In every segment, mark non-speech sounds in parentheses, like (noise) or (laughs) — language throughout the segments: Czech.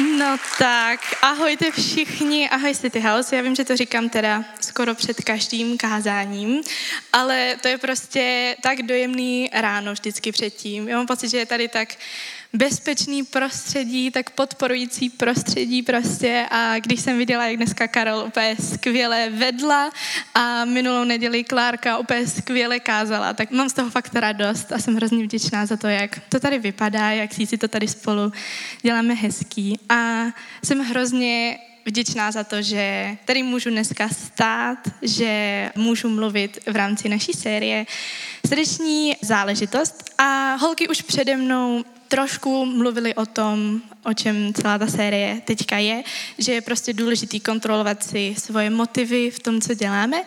No tak, ahojte všichni, ahoj City House. Já vím, že to říkám teda skoro před každým kázáním, ale to je prostě tak dojemný ráno vždycky předtím. Já mám pocit, že je tady tak bezpečný prostředí, tak podporující prostředí prostě. A když jsem viděla, jak dneska Karol úplně skvěle vedla a minulou neděli Klárka úplně skvěle kázala, tak mám z toho fakt radost a jsem hrozně vděčná za to, jak to tady vypadá, jak si to tady spolu děláme hezký. A jsem hrozně vděčná za to, že tady můžu dneska stát, že můžu mluvit v rámci naší série srdeční záležitost a holky už přede mnou trošku mluvili o tom, o čem celá ta série teďka je, že je prostě důležitý kontrolovat si svoje motivy v tom, co děláme.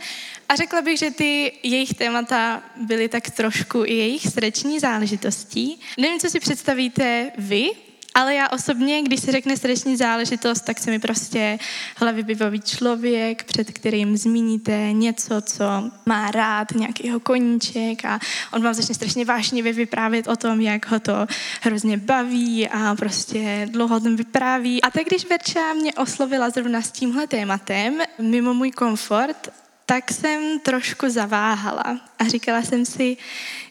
A řekla bych, že ty jejich témata byly tak trošku i jejich srdeční záležitostí. Nevím, co si představíte vy, ale já osobně, když se řekne srdeční záležitost, tak se mi prostě hlavě vybaví člověk, před kterým zmíníte něco, co má rád, nějakýho koníček a on vám začne strašně vážně vyprávět o tom, jak ho to hrozně baví a prostě dlouho tom vypráví. A tak když Verča mě oslovila zrovna s tímhle tématem, mimo můj komfort, tak jsem trošku zaváhala a říkala jsem si,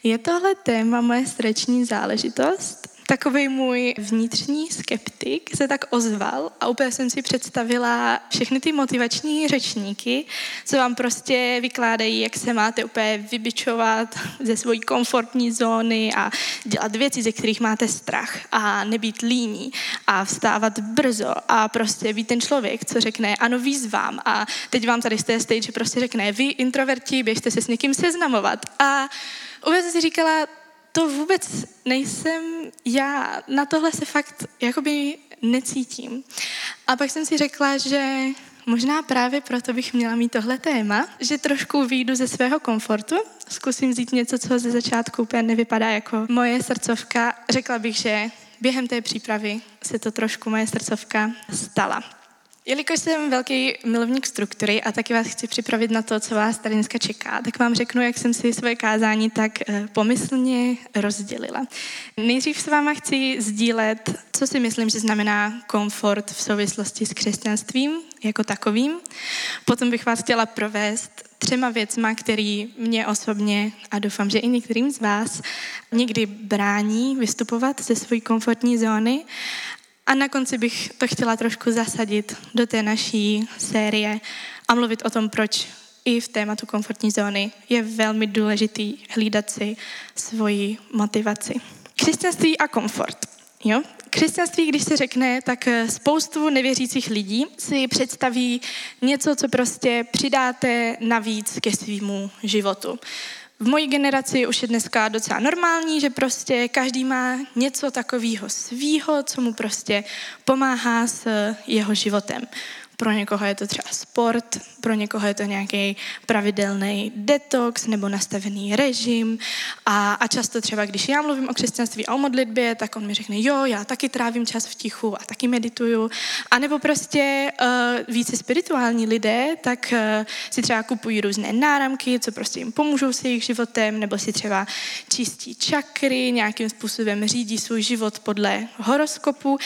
je tohle téma moje srdeční záležitost? Takový můj vnitřní skeptik se tak ozval a úplně jsem si představila všechny ty motivační řečníky, co vám prostě vykládají, jak se máte úplně vybičovat (laughs) ze svojí komfortní zóny a dělat věci, ze kterých máte strach a nebýt líní a vstávat brzo a prostě být ten člověk, co řekne ano výzvám a teď vám tady z té stage prostě řekne vy introverti, běžte se s někým seznamovat. A úplně jsem si říkala, to vůbec nejsem já. Na tohle se fakt jakoby necítím. A pak jsem si řekla, že možná právě proto bych měla mít tohle téma, že trošku výjdu ze svého komfortu, zkusím vzít něco, co ze začátku úplně nevypadá jako moje srdcovka. Řekla bych, že během té přípravy se to trošku moje srdcovka stala. Jelikož jsem velký milovník struktury a taky vás chci připravit na to, co vás tady dneska čeká, tak vám řeknu, jak jsem si svoje kázání tak eh, pomyslně rozdělila. Nejdřív s váma chci sdílet, co si myslím, že znamená komfort v souvislosti s křesťanstvím jako takovým. Potom bych vás chtěla provést třema věcma, který mě osobně a doufám, že i některým z vás někdy brání vystupovat ze své komfortní zóny a na konci bych to chtěla trošku zasadit do té naší série a mluvit o tom, proč i v tématu komfortní zóny je velmi důležitý hlídat si svoji motivaci. Křesťanství a komfort. Jo? Křesťanství, když se řekne, tak spoustu nevěřících lidí si představí něco, co prostě přidáte navíc ke svýmu životu v mojí generaci už je dneska docela normální, že prostě každý má něco takového svýho, co mu prostě pomáhá s jeho životem. Pro někoho je to třeba sport, pro někoho je to nějaký pravidelný detox nebo nastavený režim a, a často třeba, když já mluvím o křesťanství a o modlitbě, tak on mi řekne, jo, já taky trávím čas v tichu a taky medituju. A nebo prostě uh, více spirituální lidé, tak uh, si třeba kupují různé náramky, co prostě jim pomůžou s jejich životem, nebo si třeba čistí čakry, nějakým způsobem řídí svůj život podle horoskopu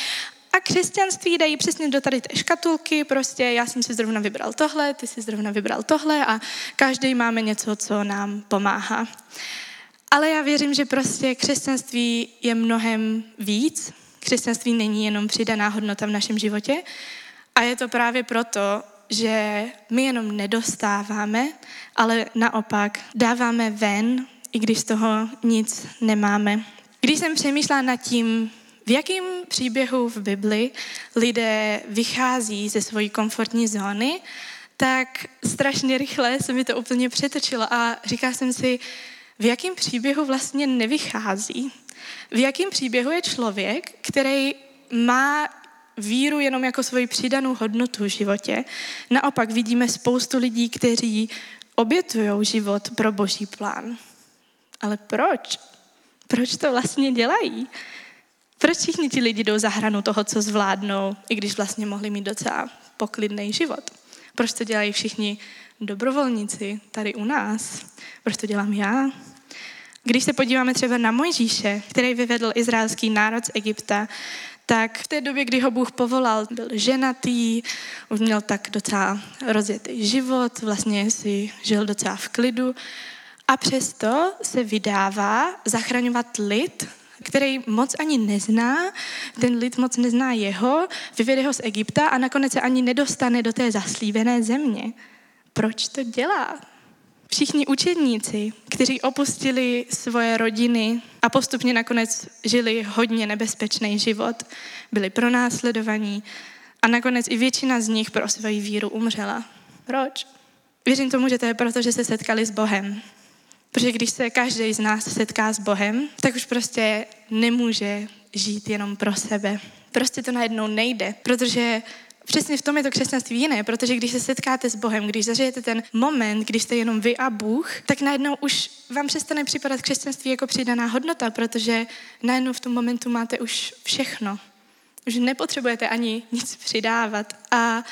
a křesťanství dají přesně do tady té škatulky, prostě já jsem si zrovna vybral tohle, ty si zrovna vybral tohle a každý máme něco, co nám pomáhá. Ale já věřím, že prostě křesťanství je mnohem víc. Křesťanství není jenom přidaná hodnota v našem životě a je to právě proto, že my jenom nedostáváme, ale naopak dáváme ven, i když z toho nic nemáme. Když jsem přemýšlela nad tím, v jakém příběhu v Bibli lidé vychází ze své komfortní zóny, tak strašně rychle se mi to úplně přetočilo a říká jsem si, v jakém příběhu vlastně nevychází. V jakém příběhu je člověk, který má víru jenom jako svoji přidanou hodnotu v životě. Naopak vidíme spoustu lidí, kteří obětují život pro boží plán. Ale proč? Proč to vlastně dělají? Proč všichni ti lidi jdou za hranu toho, co zvládnou, i když vlastně mohli mít docela poklidný život? Proč to dělají všichni dobrovolníci tady u nás? Proč to dělám já? Když se podíváme třeba na Mojžíše, který vyvedl izraelský národ z Egypta, tak v té době, kdy ho Bůh povolal, byl ženatý, už měl tak docela rozjetý život, vlastně si žil docela v klidu a přesto se vydává zachraňovat lid, který moc ani nezná, ten lid moc nezná jeho, vyvede ho z Egypta a nakonec se ani nedostane do té zaslíbené země. Proč to dělá? Všichni učedníci, kteří opustili svoje rodiny a postupně nakonec žili hodně nebezpečný život, byli pronásledovaní a nakonec i většina z nich pro svoji víru umřela. Proč? Věřím tomu, že to je proto, že se setkali s Bohem. Protože když se každý z nás setká s Bohem, tak už prostě nemůže žít jenom pro sebe. Prostě to najednou nejde, protože přesně v tom je to křesťanství jiné, protože když se setkáte s Bohem, když zažijete ten moment, když jste jenom vy a Bůh, tak najednou už vám přestane připadat křesťanství jako přidaná hodnota, protože najednou v tom momentu máte už všechno. Už nepotřebujete ani nic přidávat a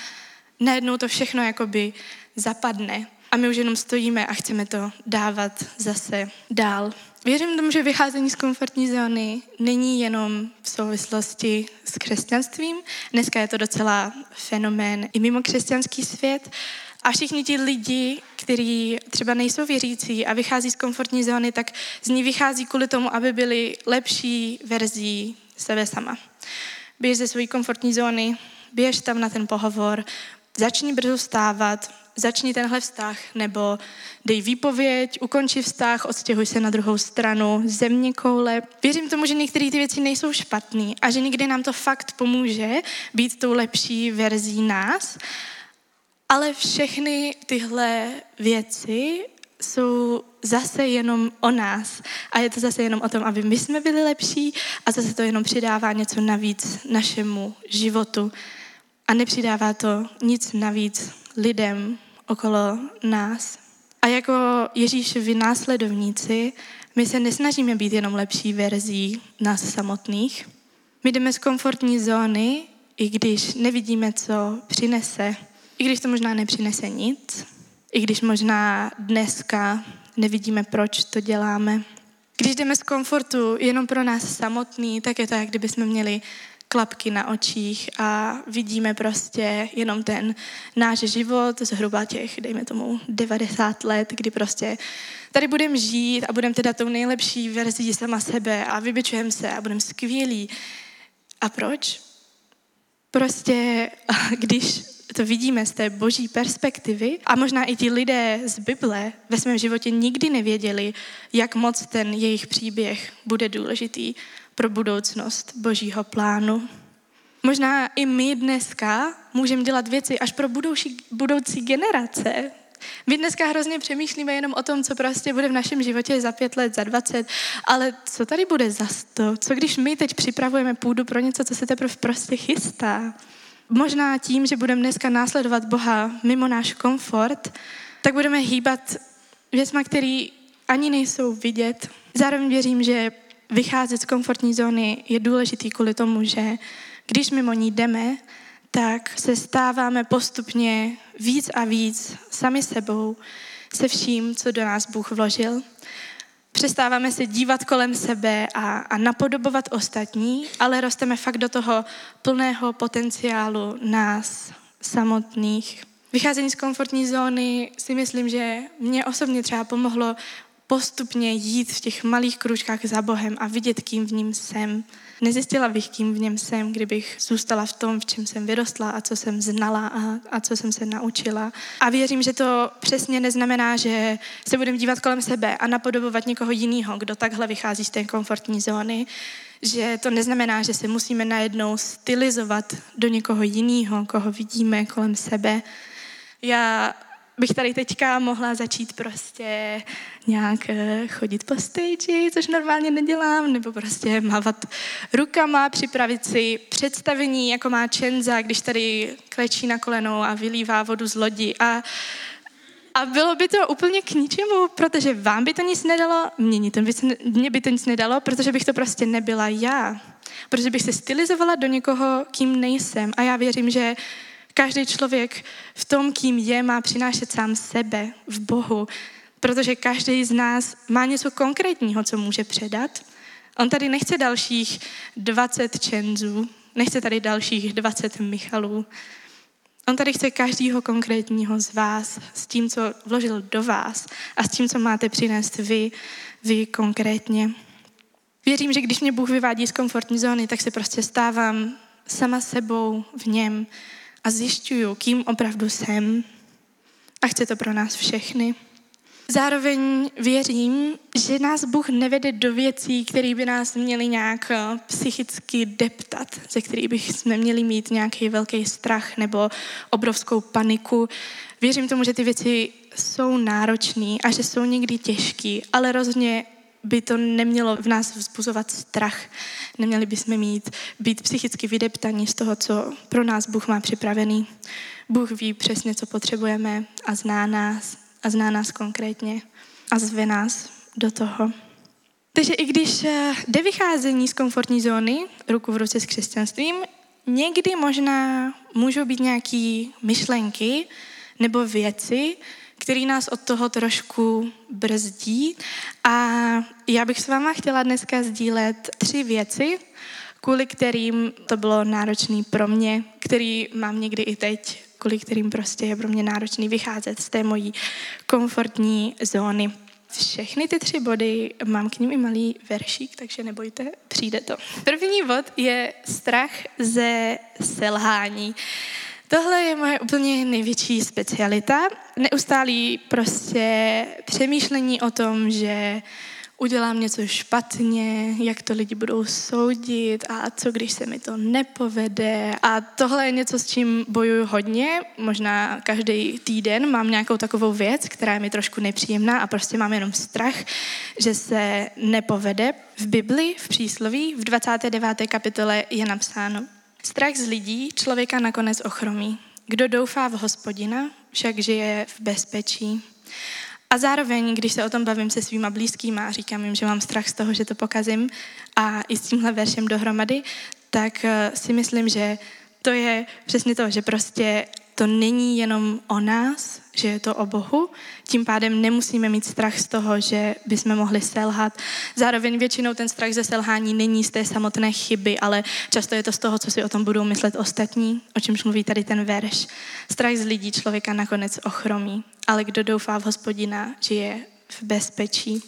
najednou to všechno jakoby zapadne a my už jenom stojíme a chceme to dávat zase dál. Věřím tomu, že vycházení z komfortní zóny není jenom v souvislosti s křesťanstvím. Dneska je to docela fenomén i mimo křesťanský svět. A všichni ti lidi, kteří třeba nejsou věřící a vychází z komfortní zóny, tak z ní vychází kvůli tomu, aby byli lepší verzí sebe sama. Běž ze své komfortní zóny, běž tam na ten pohovor, začni brzo stávat, začni tenhle vztah, nebo dej výpověď, ukonči vztah, odstěhuj se na druhou stranu, země koule. Věřím tomu, že některé ty věci nejsou špatné a že někdy nám to fakt pomůže být tou lepší verzí nás, ale všechny tyhle věci jsou zase jenom o nás. A je to zase jenom o tom, aby my jsme byli lepší a zase to jenom přidává něco navíc našemu životu. A nepřidává to nic navíc lidem okolo nás. A jako Ježíšovi následovníci, my se nesnažíme být jenom lepší verzí nás samotných. My jdeme z komfortní zóny, i když nevidíme, co přinese. I když to možná nepřinese nic. I když možná dneska nevidíme, proč to děláme. Když jdeme z komfortu jenom pro nás samotný, tak je to, jak kdyby jsme měli klapky na očích a vidíme prostě jenom ten náš život zhruba těch, dejme tomu, 90 let, kdy prostě tady budeme žít a budeme teda tou nejlepší verzí sama sebe a vybičujeme se a budeme skvělí. A proč? Prostě, (laughs) když to vidíme z té boží perspektivy a možná i ti lidé z Bible ve svém životě nikdy nevěděli, jak moc ten jejich příběh bude důležitý pro budoucnost božího plánu. Možná i my dneska můžeme dělat věci až pro budoucí, budoucí generace. My dneska hrozně přemýšlíme jenom o tom, co prostě bude v našem životě za pět let, za dvacet, ale co tady bude za sto? Co když my teď připravujeme půdu pro něco, co se teprve prostě chystá? Možná tím, že budeme dneska následovat Boha mimo náš komfort, tak budeme hýbat věcma, které ani nejsou vidět. Zároveň věřím, že vycházet z komfortní zóny je důležitý kvůli tomu, že když mimo ní jdeme, tak se stáváme postupně víc a víc sami sebou, se vším, co do nás Bůh vložil. Přestáváme se dívat kolem sebe a, a napodobovat ostatní, ale rosteme fakt do toho plného potenciálu nás samotných. Vycházení z komfortní zóny si myslím, že mě osobně třeba pomohlo postupně jít v těch malých kručkách za Bohem a vidět, kým v ním jsem. Nezjistila bych, kým v něm jsem, kdybych zůstala v tom, v čem jsem vyrostla a co jsem znala a, a co jsem se naučila. A věřím, že to přesně neznamená, že se budeme dívat kolem sebe a napodobovat někoho jiného, kdo takhle vychází z té komfortní zóny, že to neznamená, že se musíme najednou stylizovat do někoho jiného, koho vidíme kolem sebe. Já bych tady teďka mohla začít prostě nějak eh, chodit po stage, což normálně nedělám, nebo prostě mávat rukama, připravit si představení, jako má Čenza, když tady klečí na kolenou a vylívá vodu z lodi a a bylo by to úplně k ničemu, protože vám by to nic nedalo, mě, to by, mě by to nic nedalo, protože bych to prostě nebyla já. Protože bych se stylizovala do někoho, kým nejsem. A já věřím, že Každý člověk v tom, kým je, má přinášet sám sebe v Bohu, protože každý z nás má něco konkrétního, co může předat. On tady nechce dalších 20 čenzů, Nechce tady dalších 20 Michalů. On tady chce každého konkrétního z vás, s tím, co vložil do vás a s tím, co máte přinést vy, vy konkrétně. Věřím, že když mě Bůh vyvádí z komfortní zóny, tak se prostě stávám sama sebou v něm a zjišťuju, kým opravdu jsem. A chce to pro nás všechny. Zároveň věřím, že nás Bůh nevede do věcí, které by nás měly nějak eh, psychicky deptat, ze kterých bychom měli mít nějaký velký strach nebo obrovskou paniku. Věřím tomu, že ty věci jsou náročné a že jsou někdy těžké, ale rozhodně by to nemělo v nás vzbuzovat strach. Neměli bychom mít, být psychicky vydeptaní z toho, co pro nás Bůh má připravený. Bůh ví přesně, co potřebujeme a zná nás a zná nás konkrétně a zve nás do toho. Takže i když eh, jde vycházení z komfortní zóny, ruku v ruce s křesťanstvím, někdy možná můžou být nějaké myšlenky nebo věci, které nás od toho trošku brzdí. A já bych s váma chtěla dneska sdílet tři věci, kvůli kterým to bylo náročné pro mě, který mám někdy i teď kvůli kterým prostě je pro mě náročný vycházet z té mojí komfortní zóny. Všechny ty tři body, mám k ním i malý veršík, takže nebojte, přijde to. První bod je strach ze selhání. Tohle je moje úplně největší specialita. Neustálý prostě přemýšlení o tom, že udělám něco špatně, jak to lidi budou soudit a co když se mi to nepovede. A tohle je něco, s čím bojuju hodně, možná každý týden mám nějakou takovou věc, která je mi trošku nepříjemná a prostě mám jenom strach, že se nepovede. V Bibli, v přísloví, v 29. kapitole je napsáno, strach z lidí člověka nakonec ochromí. Kdo doufá v hospodina, však žije v bezpečí. A zároveň, když se o tom bavím se svýma blízkýma a říkám jim, že mám strach z toho, že to pokazím a i s tímhle veršem dohromady, tak eh, si myslím, že to je přesně to, že prostě to není jenom o nás, že je to o Bohu, tím pádem nemusíme mít strach z toho, že bychom mohli selhat. Zároveň většinou ten strach ze selhání není z té samotné chyby, ale často je to z toho, co si o tom budou myslet ostatní, o čemž mluví tady ten verš. Strach z lidí člověka nakonec ochromí, ale kdo doufá v hospodina, žije v bezpečí.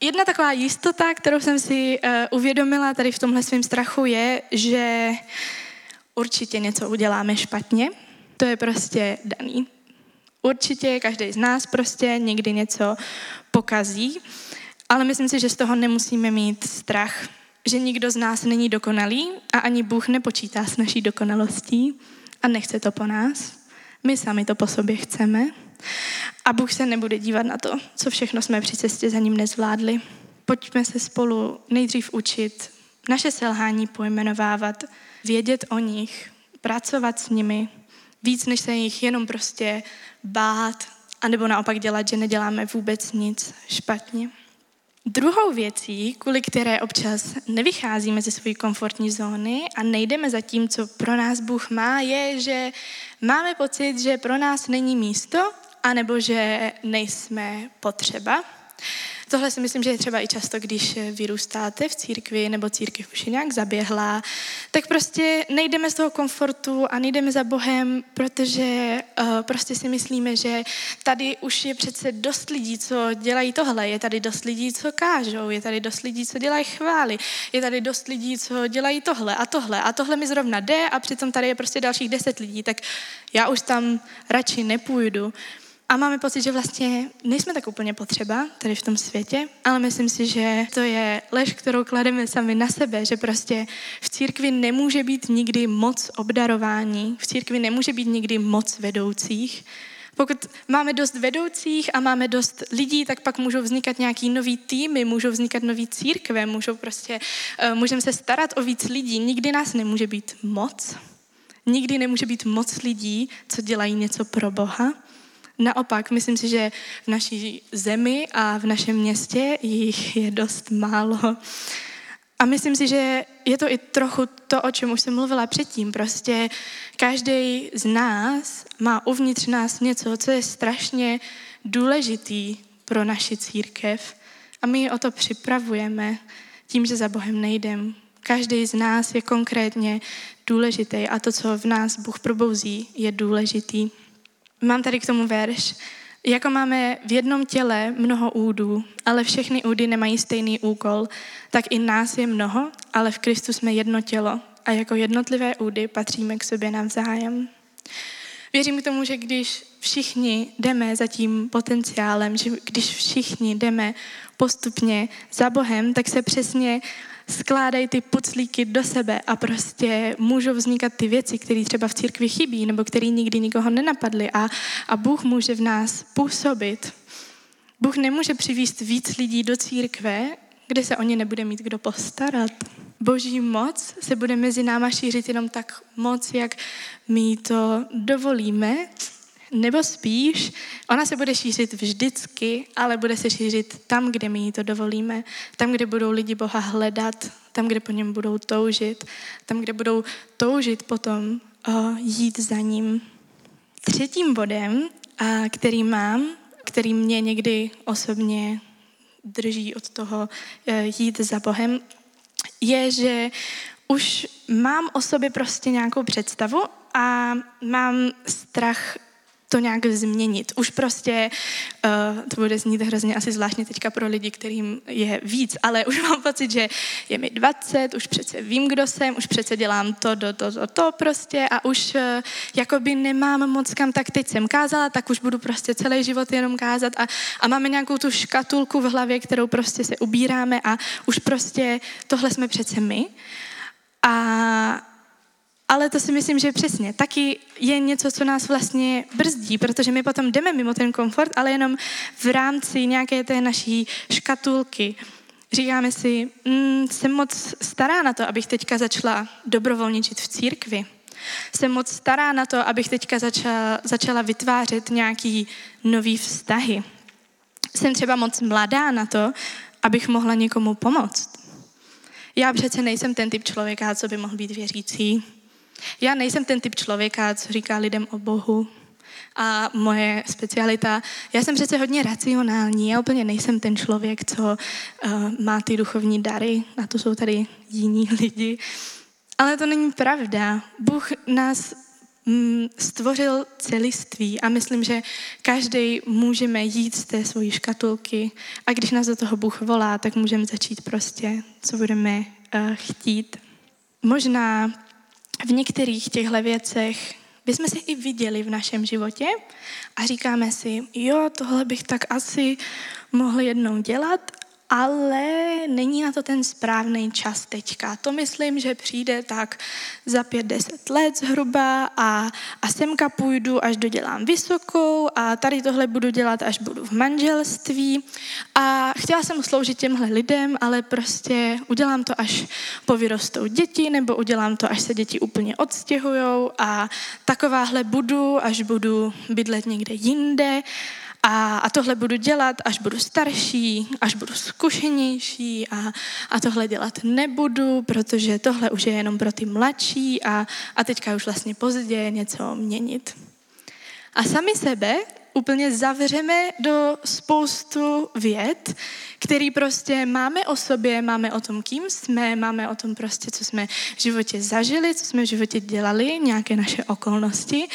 Jedna taková jistota, kterou jsem si uh, uvědomila tady v tomhle svém strachu je, že určitě něco uděláme špatně, to je prostě daný. Určitě každý z nás prostě někdy něco pokazí, ale myslím si, že z toho nemusíme mít strach, že nikdo z nás není dokonalý a ani Bůh nepočítá s naší dokonalostí a nechce to po nás. My sami to po sobě chceme. A Bůh se nebude dívat na to, co všechno jsme při cestě za ním nezvládli. Pojďme se spolu nejdřív učit naše selhání pojmenovávat, vědět o nich, pracovat s nimi, Víc, než se jich jenom prostě bát, anebo naopak dělat, že neděláme vůbec nic špatně. Druhou věcí, kvůli které občas nevycházíme ze své komfortní zóny a nejdeme za tím, co pro nás Bůh má, je, že máme pocit, že pro nás není místo, anebo že nejsme potřeba. Tohle si myslím, že je třeba i často, když vyrůstáte v církvi nebo církev už je nějak zaběhlá, tak prostě nejdeme z toho komfortu a nejdeme za Bohem, protože uh, prostě si myslíme, že tady už je přece dost lidí, co dělají tohle, je tady dost lidí, co kážou, je tady dost lidí, co dělají chvály, je tady dost lidí, co dělají tohle a tohle a tohle mi zrovna jde a přitom tady je prostě dalších deset lidí, tak já už tam radši nepůjdu. A máme pocit, že vlastně nejsme tak úplně potřeba tady v tom světě, ale myslím si, že to je lež, kterou klademe sami na sebe, že prostě v církvi nemůže být nikdy moc obdarování, v církvi nemůže být nikdy moc vedoucích. Pokud máme dost vedoucích a máme dost lidí, tak pak můžou vznikat nějaký nový týmy, můžou vznikat nový církve, můžou prostě, uh, můžeme se starat o víc lidí. Nikdy nás nemůže být moc. Nikdy nemůže být moc lidí, co dělají něco pro Boha. Naopak, myslím si, že v naší zemi a v našem městě jich je dost málo. A myslím si, že je to i trochu to, o čem už jsem mluvila předtím. Prostě každý z nás má uvnitř nás něco, co je strašně důležitý pro naši církev. A my o to připravujeme tím, že za Bohem nejdem Každý z nás je konkrétně důležitý a to, co v nás Bůh probouzí, je důležitý. Mám tady k tomu verš. Jako máme v jednom těle mnoho údů, ale všechny údy nemají stejný úkol, tak i nás je mnoho, ale v Kristu jsme jedno tělo a jako jednotlivé údy patříme k sobě navzájem. Věřím k tomu, že když všichni jdeme za tím potenciálem, že když všichni jdeme postupně za Bohem, tak se přesně skládají ty puclíky do sebe a prostě můžou vznikat ty věci, které třeba v církvi chybí nebo které nikdy nikoho nenapadly a, a Bůh může v nás působit. Bůh nemůže přivést víc lidí do církve, kde se o ně nebude mít kdo postarat. Boží moc se bude mezi náma šířit jenom tak moc, jak my to dovolíme, nebo spíš, ona se bude šířit vždycky, ale bude se šířit tam, kde my jí to dovolíme, tam, kde budou lidi Boha hledat, tam, kde po něm budou toužit, tam, kde budou toužit potom o, jít za ním. Třetím bodem, a, který mám, který mě někdy osobně drží od toho e, jít za Bohem, je, že už mám o sobě prostě nějakou představu a mám strach to nějak změnit. Už prostě, uh, to bude znít hrozně asi zvláštně teďka pro lidi, kterým je víc, ale už mám pocit, že je mi 20, už přece vím, kdo jsem, už přece dělám to, to, to, to, to prostě a už uh, jakoby nemám moc kam, tak teď jsem kázala, tak už budu prostě celý život jenom kázat a, a máme nějakou tu škatulku v hlavě, kterou prostě se ubíráme a už prostě tohle jsme přece my. A ale to si myslím, že přesně taky je něco, co nás vlastně brzdí, protože my potom jdeme mimo ten komfort, ale jenom v rámci nějaké té naší škatulky. Říkáme si, mm, jsem moc stará na to, abych teďka začala dobrovolničit v církvi. Jsem moc stará na to, abych teďka začala, začala vytvářet nějaký nový vztahy. Jsem třeba moc mladá na to, abych mohla někomu pomoct. Já přece nejsem ten typ člověka, co by mohl být věřící. Já nejsem ten typ člověka, co říká lidem o Bohu. A moje specialita, já jsem přece hodně racionální, já úplně nejsem ten člověk, co uh, má ty duchovní dary, na to jsou tady jiní (laughs) lidi. Ale to není pravda. Bůh nás mm, stvořil celiství a myslím, že každý můžeme jít z té svojí škatulky a když nás do toho Bůh volá, tak můžeme začít prostě, co budeme uh, chtít. Možná v některých těchto věcech bychom se i viděli v našem životě a říkáme si, jo, tohle bych tak asi mohl jednou dělat ale není na to ten správný čas teďka. To myslím, že přijde tak za pět, deset let zhruba a, a semka půjdu, až dodělám vysokou a tady tohle budu dělat, až budu v manželství. A chtěla jsem sloužit těmhle lidem, ale prostě udělám to, až povyrostou děti, nebo udělám to, až se děti úplně odstěhujou a takováhle budu, až budu bydlet někde jinde. A, a tohle budu dělat, až budu starší, až budu zkušenější a, a tohle dělat nebudu, protože tohle už je jenom pro ty mladší a, a teďka už vlastně pozdě něco měnit. A sami sebe úplně zavřeme do spoustu věd, který prostě máme o sobě, máme o tom, kým jsme, máme o tom prostě, co jsme v životě zažili, co jsme v životě dělali, nějaké naše okolnosti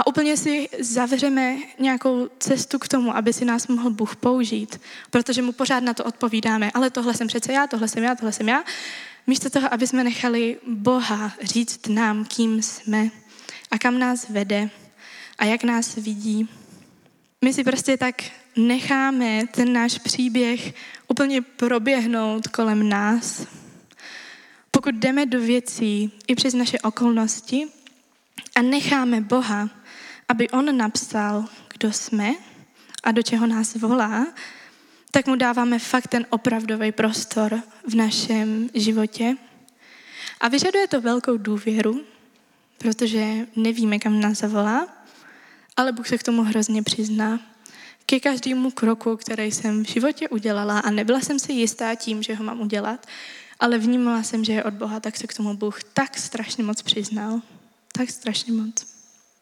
a úplně si zavřeme nějakou cestu k tomu, aby si nás mohl Bůh použít, protože mu pořád na to odpovídáme, ale tohle jsem přece já, tohle jsem já, tohle jsem já, místo toho, aby jsme nechali Boha říct nám, kým jsme a kam nás vede a jak nás vidí. My si prostě tak necháme ten náš příběh úplně proběhnout kolem nás. Pokud jdeme do věcí i přes naše okolnosti a necháme Boha, aby On napsal, kdo jsme a do čeho nás volá, tak mu dáváme fakt ten opravdový prostor v našem životě. A vyžaduje to velkou důvěru, protože nevíme, kam nás zavolá, ale Bůh se k tomu hrozně přizná. Ke každému kroku, který jsem v životě udělala a nebyla jsem si jistá tím, že ho mám udělat, ale vnímala jsem, že je od Boha, tak se k tomu Bůh tak strašně moc přiznal. Tak strašně moc.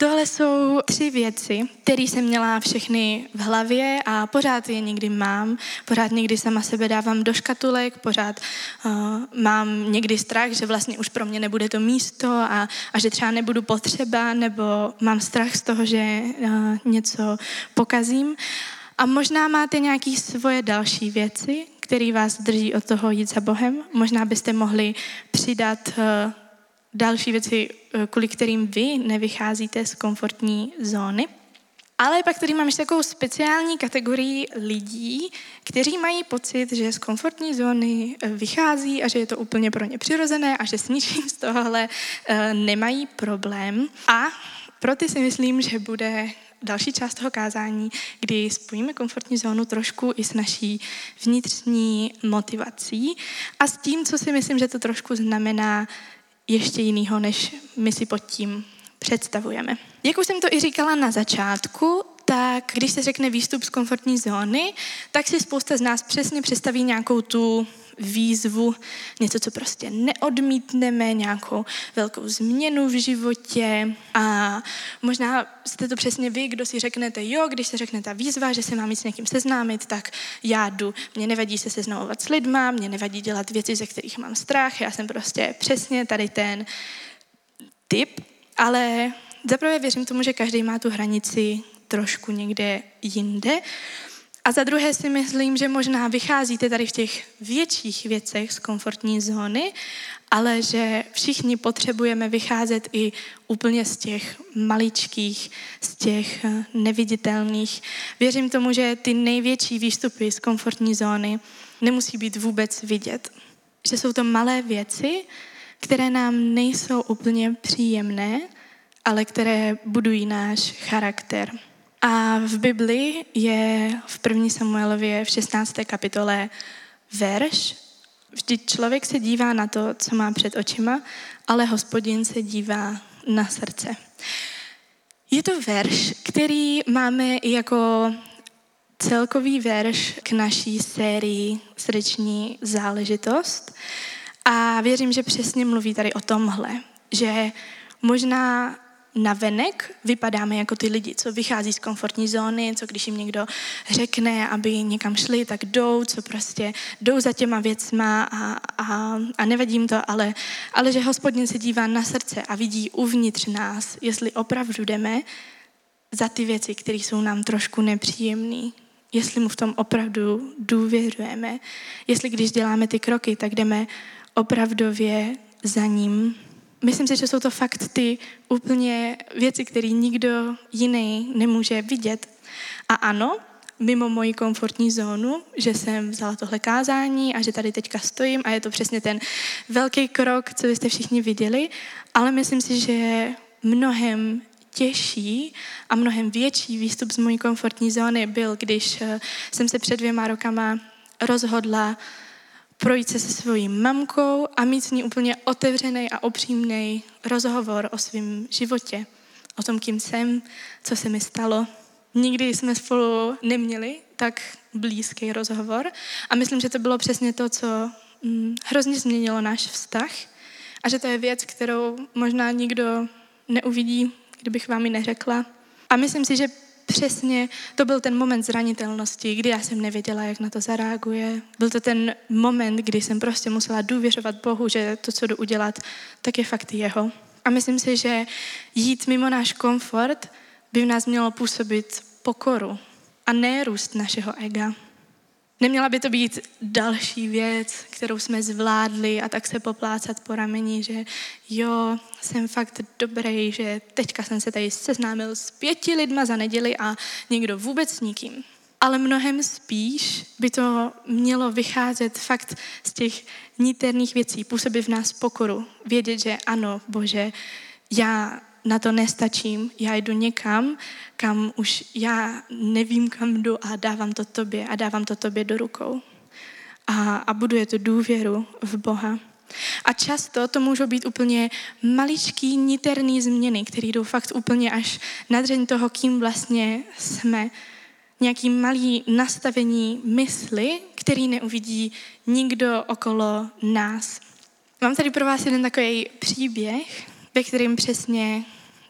Tohle jsou tři věci, které jsem měla všechny v hlavě a pořád je někdy mám. Pořád někdy sama sebe dávám do škatulek, pořád uh, mám někdy strach, že vlastně už pro mě nebude to místo a, a že třeba nebudu potřeba, nebo mám strach z toho, že uh, něco pokazím. A možná máte nějaké svoje další věci, které vás drží od toho jít za Bohem. Možná byste mohli přidat uh, další věci, eh, kvůli kterým vy nevycházíte z komfortní zóny. Ale pak tady mám ještě takovou speciální kategorii lidí, kteří mají pocit, že z komfortní zóny eh, vychází a že je to úplně pro ně přirozené a že s ničím z tohohle eh, nemají problém. A pro ty si myslím, že bude další část toho kázání, kdy spojíme komfortní zónu trošku i s naší vnitřní motivací a s tím, co si myslím, že to trošku znamená ještě jinýho, než my si pod tím představujeme. Jak už jsem to i říkala na začátku, tak když se řekne výstup z komfortní zóny, tak si spousta z nás přesně představí nějakou tu výzvu, něco, co prostě neodmítneme, nějakou velkou změnu v životě. A možná jste to přesně vy, kdo si řeknete, jo, když se řekne ta výzva, že se mám s někým seznámit, tak já jdu. Mně nevadí se seznamovat s lidma, mě nevadí dělat věci, ze kterých mám strach, já jsem prostě přesně tady ten typ, ale zaprvé věřím tomu, že každý má tu hranici trošku někde jinde a za druhé si myslím, že možná vycházíte tady v těch větších věcech z komfortní zóny, ale že všichni potřebujeme vycházet i úplně z těch maličkých, z těch eh, neviditelných. Věřím tomu, že ty největší výstupy z komfortní zóny nemusí být vůbec vidět. Že jsou to malé věci, které nám nejsou úplně příjemné, ale které budují náš charakter. A v Bibli je v 1. Samuelově v 16. kapitole verš, vždy člověk se dívá na to, co má před očima, ale hospodin se dívá na srdce. Je to verš, který máme jako celkový verš k naší sérii Srdeční záležitost. A věřím, že přesně mluví tady o tomhle, že možná na venek. Vypadáme jako ty lidi, co vychází z komfortní zóny, co když jim někdo řekne, aby někam šli, tak jdou, co prostě jdou za těma věcma a, a, a nevadí jim to, ale, ale že hospodin se dívá na srdce a vidí uvnitř nás, jestli opravdu jdeme za ty věci, které jsou nám trošku nepříjemné, jestli mu v tom opravdu důvěřujeme, jestli když děláme ty kroky, tak jdeme opravdově za ním. Myslím si, že jsou to fakt ty úplně věci, které nikdo jiný nemůže vidět. A ano, mimo moji komfortní zónu, že jsem vzala tohle kázání a že tady teďka stojím a je to přesně ten velký krok, co byste všichni viděli, ale myslím si, že je mnohem těžší a mnohem větší výstup z mojí komfortní zóny byl, když eh, jsem se před dvěma rokama rozhodla projít se se svojí mamkou a mít s ní úplně otevřený a upřímný rozhovor o svém životě, o tom, kým jsem, co se mi stalo. Nikdy jsme spolu neměli tak blízký rozhovor a myslím, že to bylo přesně to, co hm, hrozně změnilo náš vztah a že to je věc, kterou možná nikdo neuvidí, kdybych vám ji neřekla. A myslím si, že přesně to byl ten moment zranitelnosti, kdy já jsem nevěděla, jak na to zareaguje. Byl to ten moment, kdy jsem prostě musela důvěřovat Bohu, že to, co jdu udělat, tak je fakt jeho. A myslím si, že jít mimo náš komfort by v nás mělo působit pokoru a ne růst našeho ega. Neměla by to být další věc, kterou jsme zvládli a tak se poplácat po rameni, že jo, jsem fakt dobrý, že teďka jsem se tady seznámil s pěti lidma za neděli a někdo vůbec s nikým. Ale mnohem spíš by to mělo vycházet fakt z těch niterných věcí, působit v nás pokoru, vědět, že ano, Bože, já na to nestačím, já jdu někam, kam už já nevím, kam jdu a dávám to tobě a dávám to tobě do rukou. A, a buduje to důvěru v Boha. A často to můžou být úplně maličký, niterný změny, které jdou fakt úplně až na dřeň toho, kým vlastně jsme. Nějaký malý nastavení mysli, který neuvidí nikdo okolo nás. Mám tady pro vás jeden takový příběh, ve kterém přesně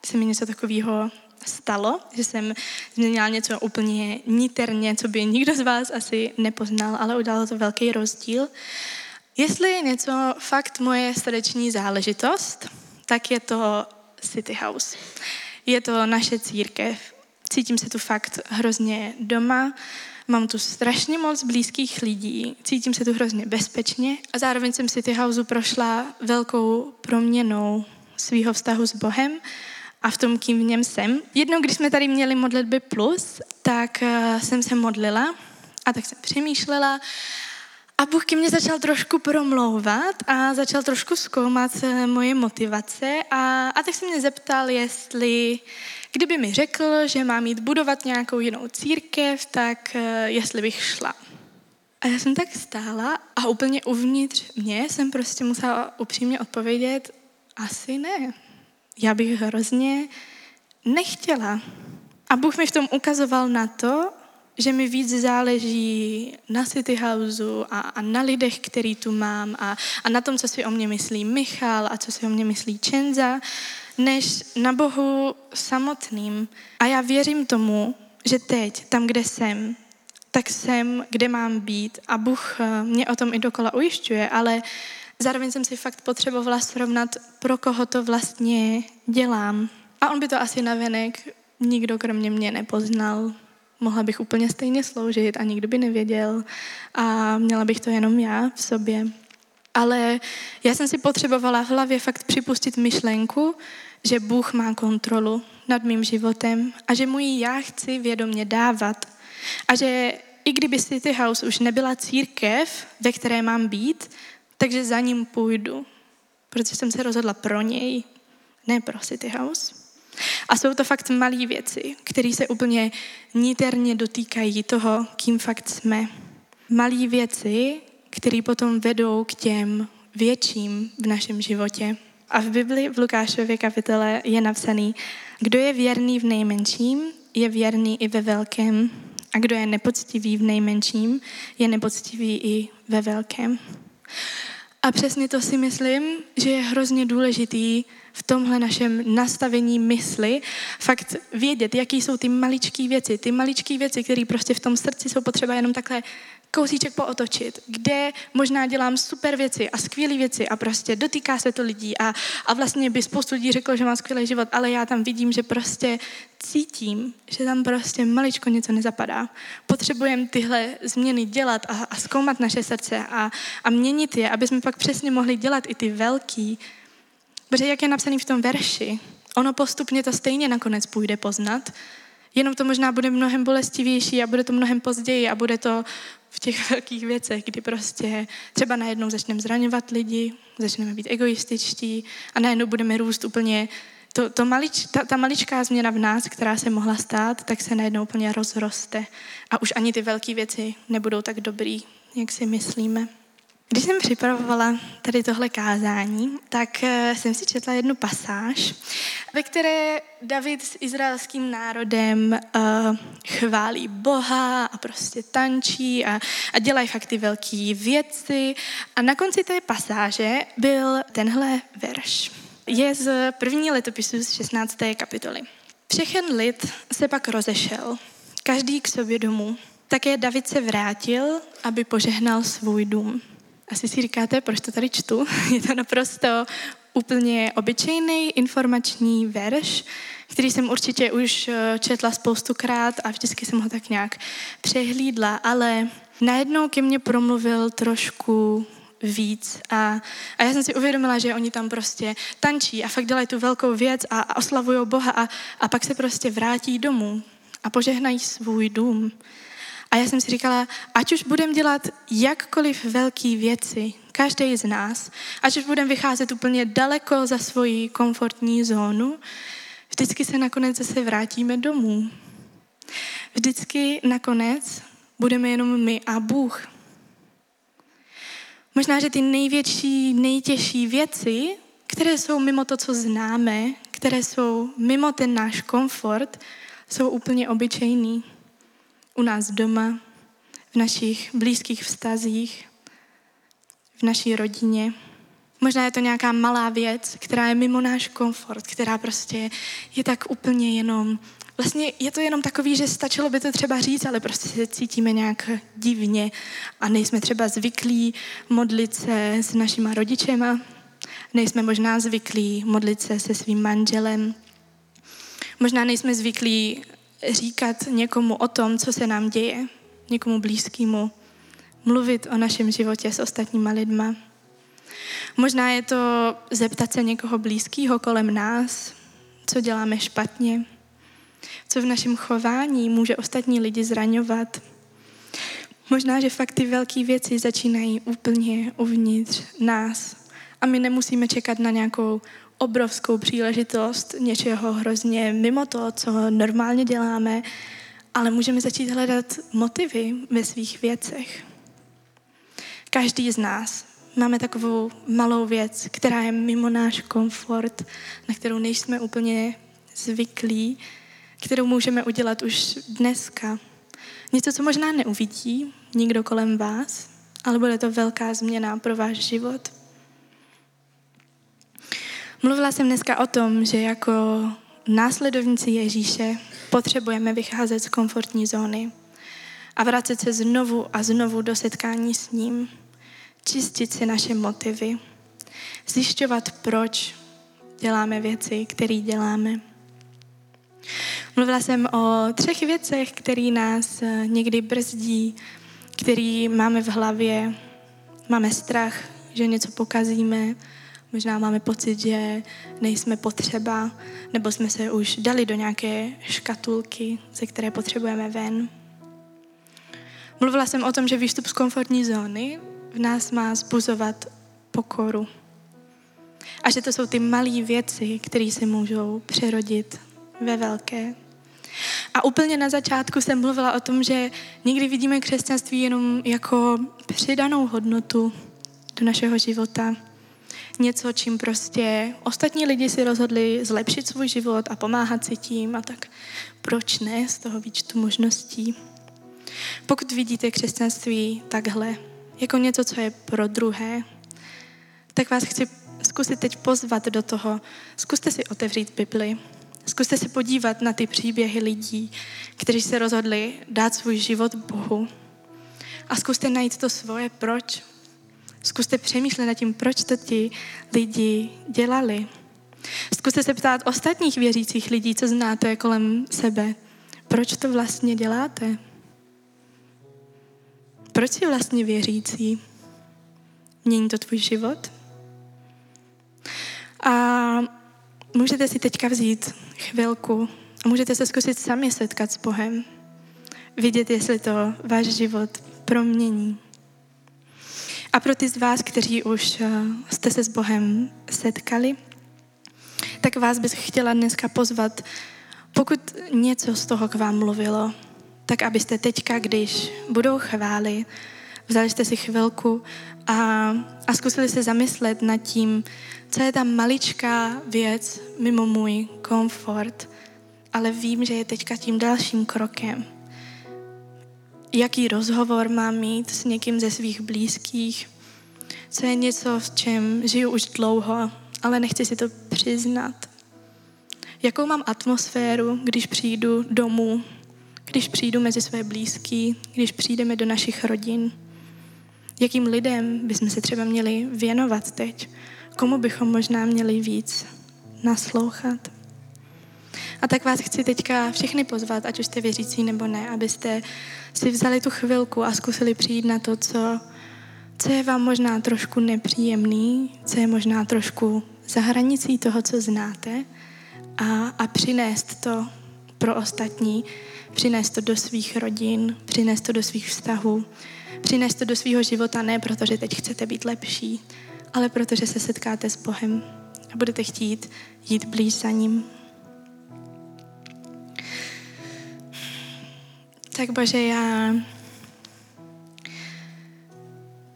se mi něco takového stalo, že jsem změnila něco úplně niterně, co by nikdo z vás asi nepoznal, ale udělalo to velký rozdíl. Jestli je něco fakt moje srdeční záležitost, tak je to City House. Je to naše církev. Cítím se tu fakt hrozně doma, mám tu strašně moc blízkých lidí, cítím se tu hrozně bezpečně a zároveň jsem City Houseu prošla velkou proměnou svého vztahu s Bohem a v tom, kým v něm jsem. Jednou, když jsme tady měli modlitby plus, tak uh, jsem se modlila a tak jsem přemýšlela a Bůh ke mně začal trošku promlouvat a začal trošku zkoumat eh, moje motivace a, a tak se mě zeptal, jestli, kdyby mi řekl, že mám jít budovat nějakou jinou církev, tak uh, jestli bych šla. A já jsem tak stála a úplně uvnitř mě jsem prostě musela upřímně odpovědět, asi ne já bych hrozně nechtěla. A Bůh mi v tom ukazoval na to, že mi víc záleží na City Houseu a, a na lidech, který tu mám a, a na tom, co si o mě myslí Michal a co si o mě myslí Čenza, než na Bohu samotným. A já věřím tomu, že teď, tam, kde jsem, tak jsem, kde mám být. A Bůh eh, mě o tom i dokola ujišťuje, ale zároveň jsem si fakt potřebovala srovnat, pro koho to vlastně dělám. A on by to asi navenek nikdo kromě mě nepoznal. Mohla bych úplně stejně sloužit a nikdo by nevěděl a měla bych to jenom já v sobě. Ale já jsem si potřebovala v hlavě fakt připustit myšlenku, že Bůh má kontrolu nad mým životem a že mu ji já chci vědomě dávat. A že i kdyby City House už nebyla církev, ve které mám být, takže za ním půjdu, protože jsem se rozhodla pro něj, ne pro City House. A jsou to fakt malé věci, které se úplně niterně dotýkají toho, kým fakt jsme. Malé věci, které potom vedou k těm větším v našem životě. A v Bibli v Lukášově kapitole je napsaný, kdo je věrný v nejmenším, je věrný i ve velkém. A kdo je nepoctivý v nejmenším, je nepoctivý i ve velkém. A přesně to si myslím, že je hrozně důležitý v tomhle našem nastavení mysli fakt vědět, jaký jsou ty maličké věci, ty maličké věci, které prostě v tom srdci jsou potřeba jenom takhle kousíček pootočit, kde možná dělám super věci a skvělé věci a prostě dotýká se to lidí a, a vlastně by spoustu lidí řeklo, že mám skvělý život, ale já tam vidím, že prostě cítím, že tam prostě maličko něco nezapadá. Potřebujeme tyhle změny dělat a, a zkoumat naše srdce a, a měnit je, aby jsme pak přesně mohli dělat i ty velký. Protože jak je napsaný v tom verši, ono postupně to stejně nakonec půjde poznat, Jenom to možná bude mnohem bolestivější a bude to mnohem později a bude to v těch (laughs) velkých věcech, kdy prostě třeba najednou začneme zraňovat lidi, začneme být egoističtí a najednou budeme růst úplně to, to malič, ta, ta maličká změna v nás, která se mohla stát, tak se najednou úplně rozroste a už ani ty velké věci nebudou tak dobrý, jak si myslíme. Když jsem připravovala tady tohle kázání, tak eh, jsem si četla jednu pasáž, ve které David s izraelským národem uh, chválí Boha a prostě tančí a, a dělají fakt ty velké věci. A na konci té pasáže byl tenhle verš. Je z první letopisu z 16. kapitoly. Všechen lid se pak rozešel, každý k sobě domů. Také David se vrátil, aby požehnal svůj dům. Asi si říkáte, proč to tady čtu? (laughs) Je to naprosto úplně obyčejný informační verš, který jsem určitě už eh, četla spoustukrát a vždycky jsem ho tak nějak přehlídla, ale najednou ke mně promluvil trošku víc a, a já jsem si uvědomila, že oni tam prostě tančí a fakt dělají tu velkou věc a, a oslavují Boha a, a pak se prostě vrátí domů a požehnají svůj dům. A já jsem si říkala, ať už budeme dělat jakkoliv velké věci, každý z nás, ať už budeme vycházet úplně daleko za svoji komfortní zónu, vždycky se nakonec zase vrátíme domů. Vždycky nakonec budeme jenom my a Bůh. Možná, že ty největší, nejtěžší věci, které jsou mimo to, co známe, které jsou mimo ten náš komfort, jsou úplně obyčejný u nás doma, v našich blízkých vztazích, v naší rodině. Možná je to nějaká malá věc, která je mimo náš komfort, která prostě je tak úplně jenom, vlastně je to jenom takový, že stačilo by to třeba říct, ale prostě se cítíme nějak divně a nejsme třeba zvyklí modlit se s našima rodičema, nejsme možná zvyklí modlit se se svým manželem, možná nejsme zvyklí říkat někomu o tom, co se nám děje, někomu blízkému, mluvit o našem životě s ostatníma lidma. Možná je to zeptat se někoho blízkého kolem nás, co děláme špatně, co v našem chování může ostatní lidi zraňovat. Možná, že fakt ty velké věci začínají úplně uvnitř nás a my nemusíme čekat na nějakou obrovskou příležitost něčeho hrozně mimo to, co normálně děláme, ale můžeme začít hledat motivy ve svých věcech. Každý z nás máme takovou malou věc, která je mimo náš komfort, na kterou nejsme úplně zvyklí, kterou můžeme udělat už dneska. Něco, co možná neuvidí nikdo kolem vás, ale bude to velká změna pro váš život. Mluvila jsem dneska o tom, že jako následovníci Ježíše potřebujeme vycházet z komfortní zóny a vracet se znovu a znovu do setkání s ním čistit si naše motivy, zjišťovat, proč děláme věci, které děláme. Mluvila jsem o třech věcech, které nás eh, někdy brzdí, které máme v hlavě. Máme strach, že něco pokazíme, možná máme pocit, že nejsme potřeba, nebo jsme se už dali do nějaké škatulky, ze které potřebujeme ven. Mluvila jsem o tom, že výstup z komfortní zóny v nás má zbuzovat pokoru. A že to jsou ty malé věci, které se můžou přerodit ve velké. A úplně na začátku jsem mluvila o tom, že někdy vidíme křesťanství jenom jako přidanou hodnotu do našeho života. Něco, čím prostě ostatní lidi si rozhodli zlepšit svůj život a pomáhat si tím a tak proč ne z toho výčtu možností. Pokud vidíte křesťanství takhle, jako něco, co je pro druhé, tak vás chci zkusit teď pozvat do toho. Zkuste si otevřít Bibli. Zkuste se podívat na ty příběhy lidí, kteří se rozhodli dát svůj život Bohu. A zkuste najít to svoje proč. Zkuste přemýšlet nad tím, proč to ti lidi dělali. Zkuste se ptát ostatních věřících lidí, co znáte kolem sebe. Proč to vlastně děláte? Proč jsi vlastně věřící? Mění to tvůj život? A můžete si teďka vzít chvilku a můžete se zkusit sami setkat s Bohem. Vidět, jestli to váš život promění. A pro ty z vás, kteří už eh, jste se s Bohem setkali, tak vás bych chtěla dneska pozvat, pokud něco z toho k vám mluvilo, tak abyste teďka, když budou chvály, vzali jste si chvilku a, a zkusili se zamyslet nad tím, co je ta maličká věc mimo můj komfort, ale vím, že je teďka tím dalším krokem. Jaký rozhovor mám mít s někým ze svých blízkých, co je něco, v čem žiju už dlouho, ale nechci si to přiznat. Jakou mám atmosféru, když přijdu domů když přijdu mezi své blízký, když přijdeme do našich rodin, jakým lidem bychom se třeba měli věnovat teď, komu bychom možná měli víc naslouchat. A tak vás chci teďka všechny pozvat, ať už jste věřící nebo ne, abyste si vzali tu chvilku a zkusili přijít na to, co, co je vám možná trošku nepříjemný, co je možná trošku za hranicí toho, co znáte a, a přinést to pro ostatní, přinést to do svých rodin, přinést to do svých vztahů, přinést to do svého života ne protože teď chcete být lepší, ale protože se setkáte s Bohem a budete chtít jít blíž za ním. Tak Bože, já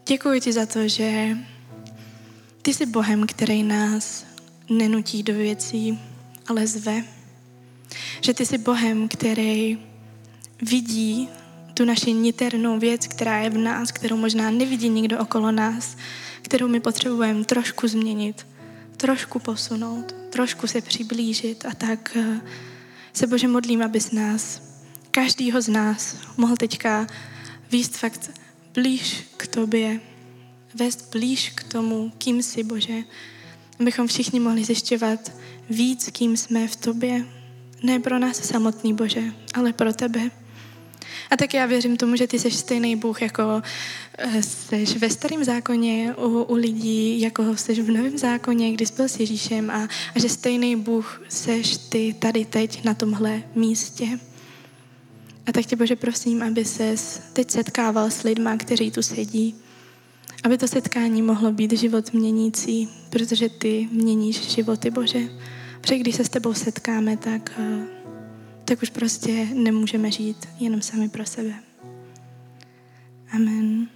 děkuji ti za to, že ty jsi Bohem, který nás nenutí do věcí, ale zve. Že ty jsi Bohem, který vidí tu naši niternou věc, která je v nás, kterou možná nevidí nikdo okolo nás, kterou my potřebujeme trošku změnit, trošku posunout, trošku se přiblížit a tak se Bože modlím, abys nás, každýho z nás mohl teďka výst fakt blíž k tobě, vést blíž k tomu, kým jsi, Bože, abychom všichni mohli zjišťovat víc, kým jsme v tobě. Ne pro nás samotný, Bože, ale pro tebe. A tak já věřím tomu, že ty jsi stejný Bůh, jako jsi eh, ve starém zákoně u, u lidí, jako jsi v novém zákoně, kdy jsi byl s Ježíšem a, a že stejný Bůh seš ty tady teď na tomhle místě. A tak tě Bože prosím, aby se teď setkával s lidma, kteří tu sedí, aby to setkání mohlo být život měnící, protože ty měníš životy, Bože. Protože když se s tebou setkáme, tak, eh, tak už prostě nemůžeme žít jenom sami pro sebe. Amen.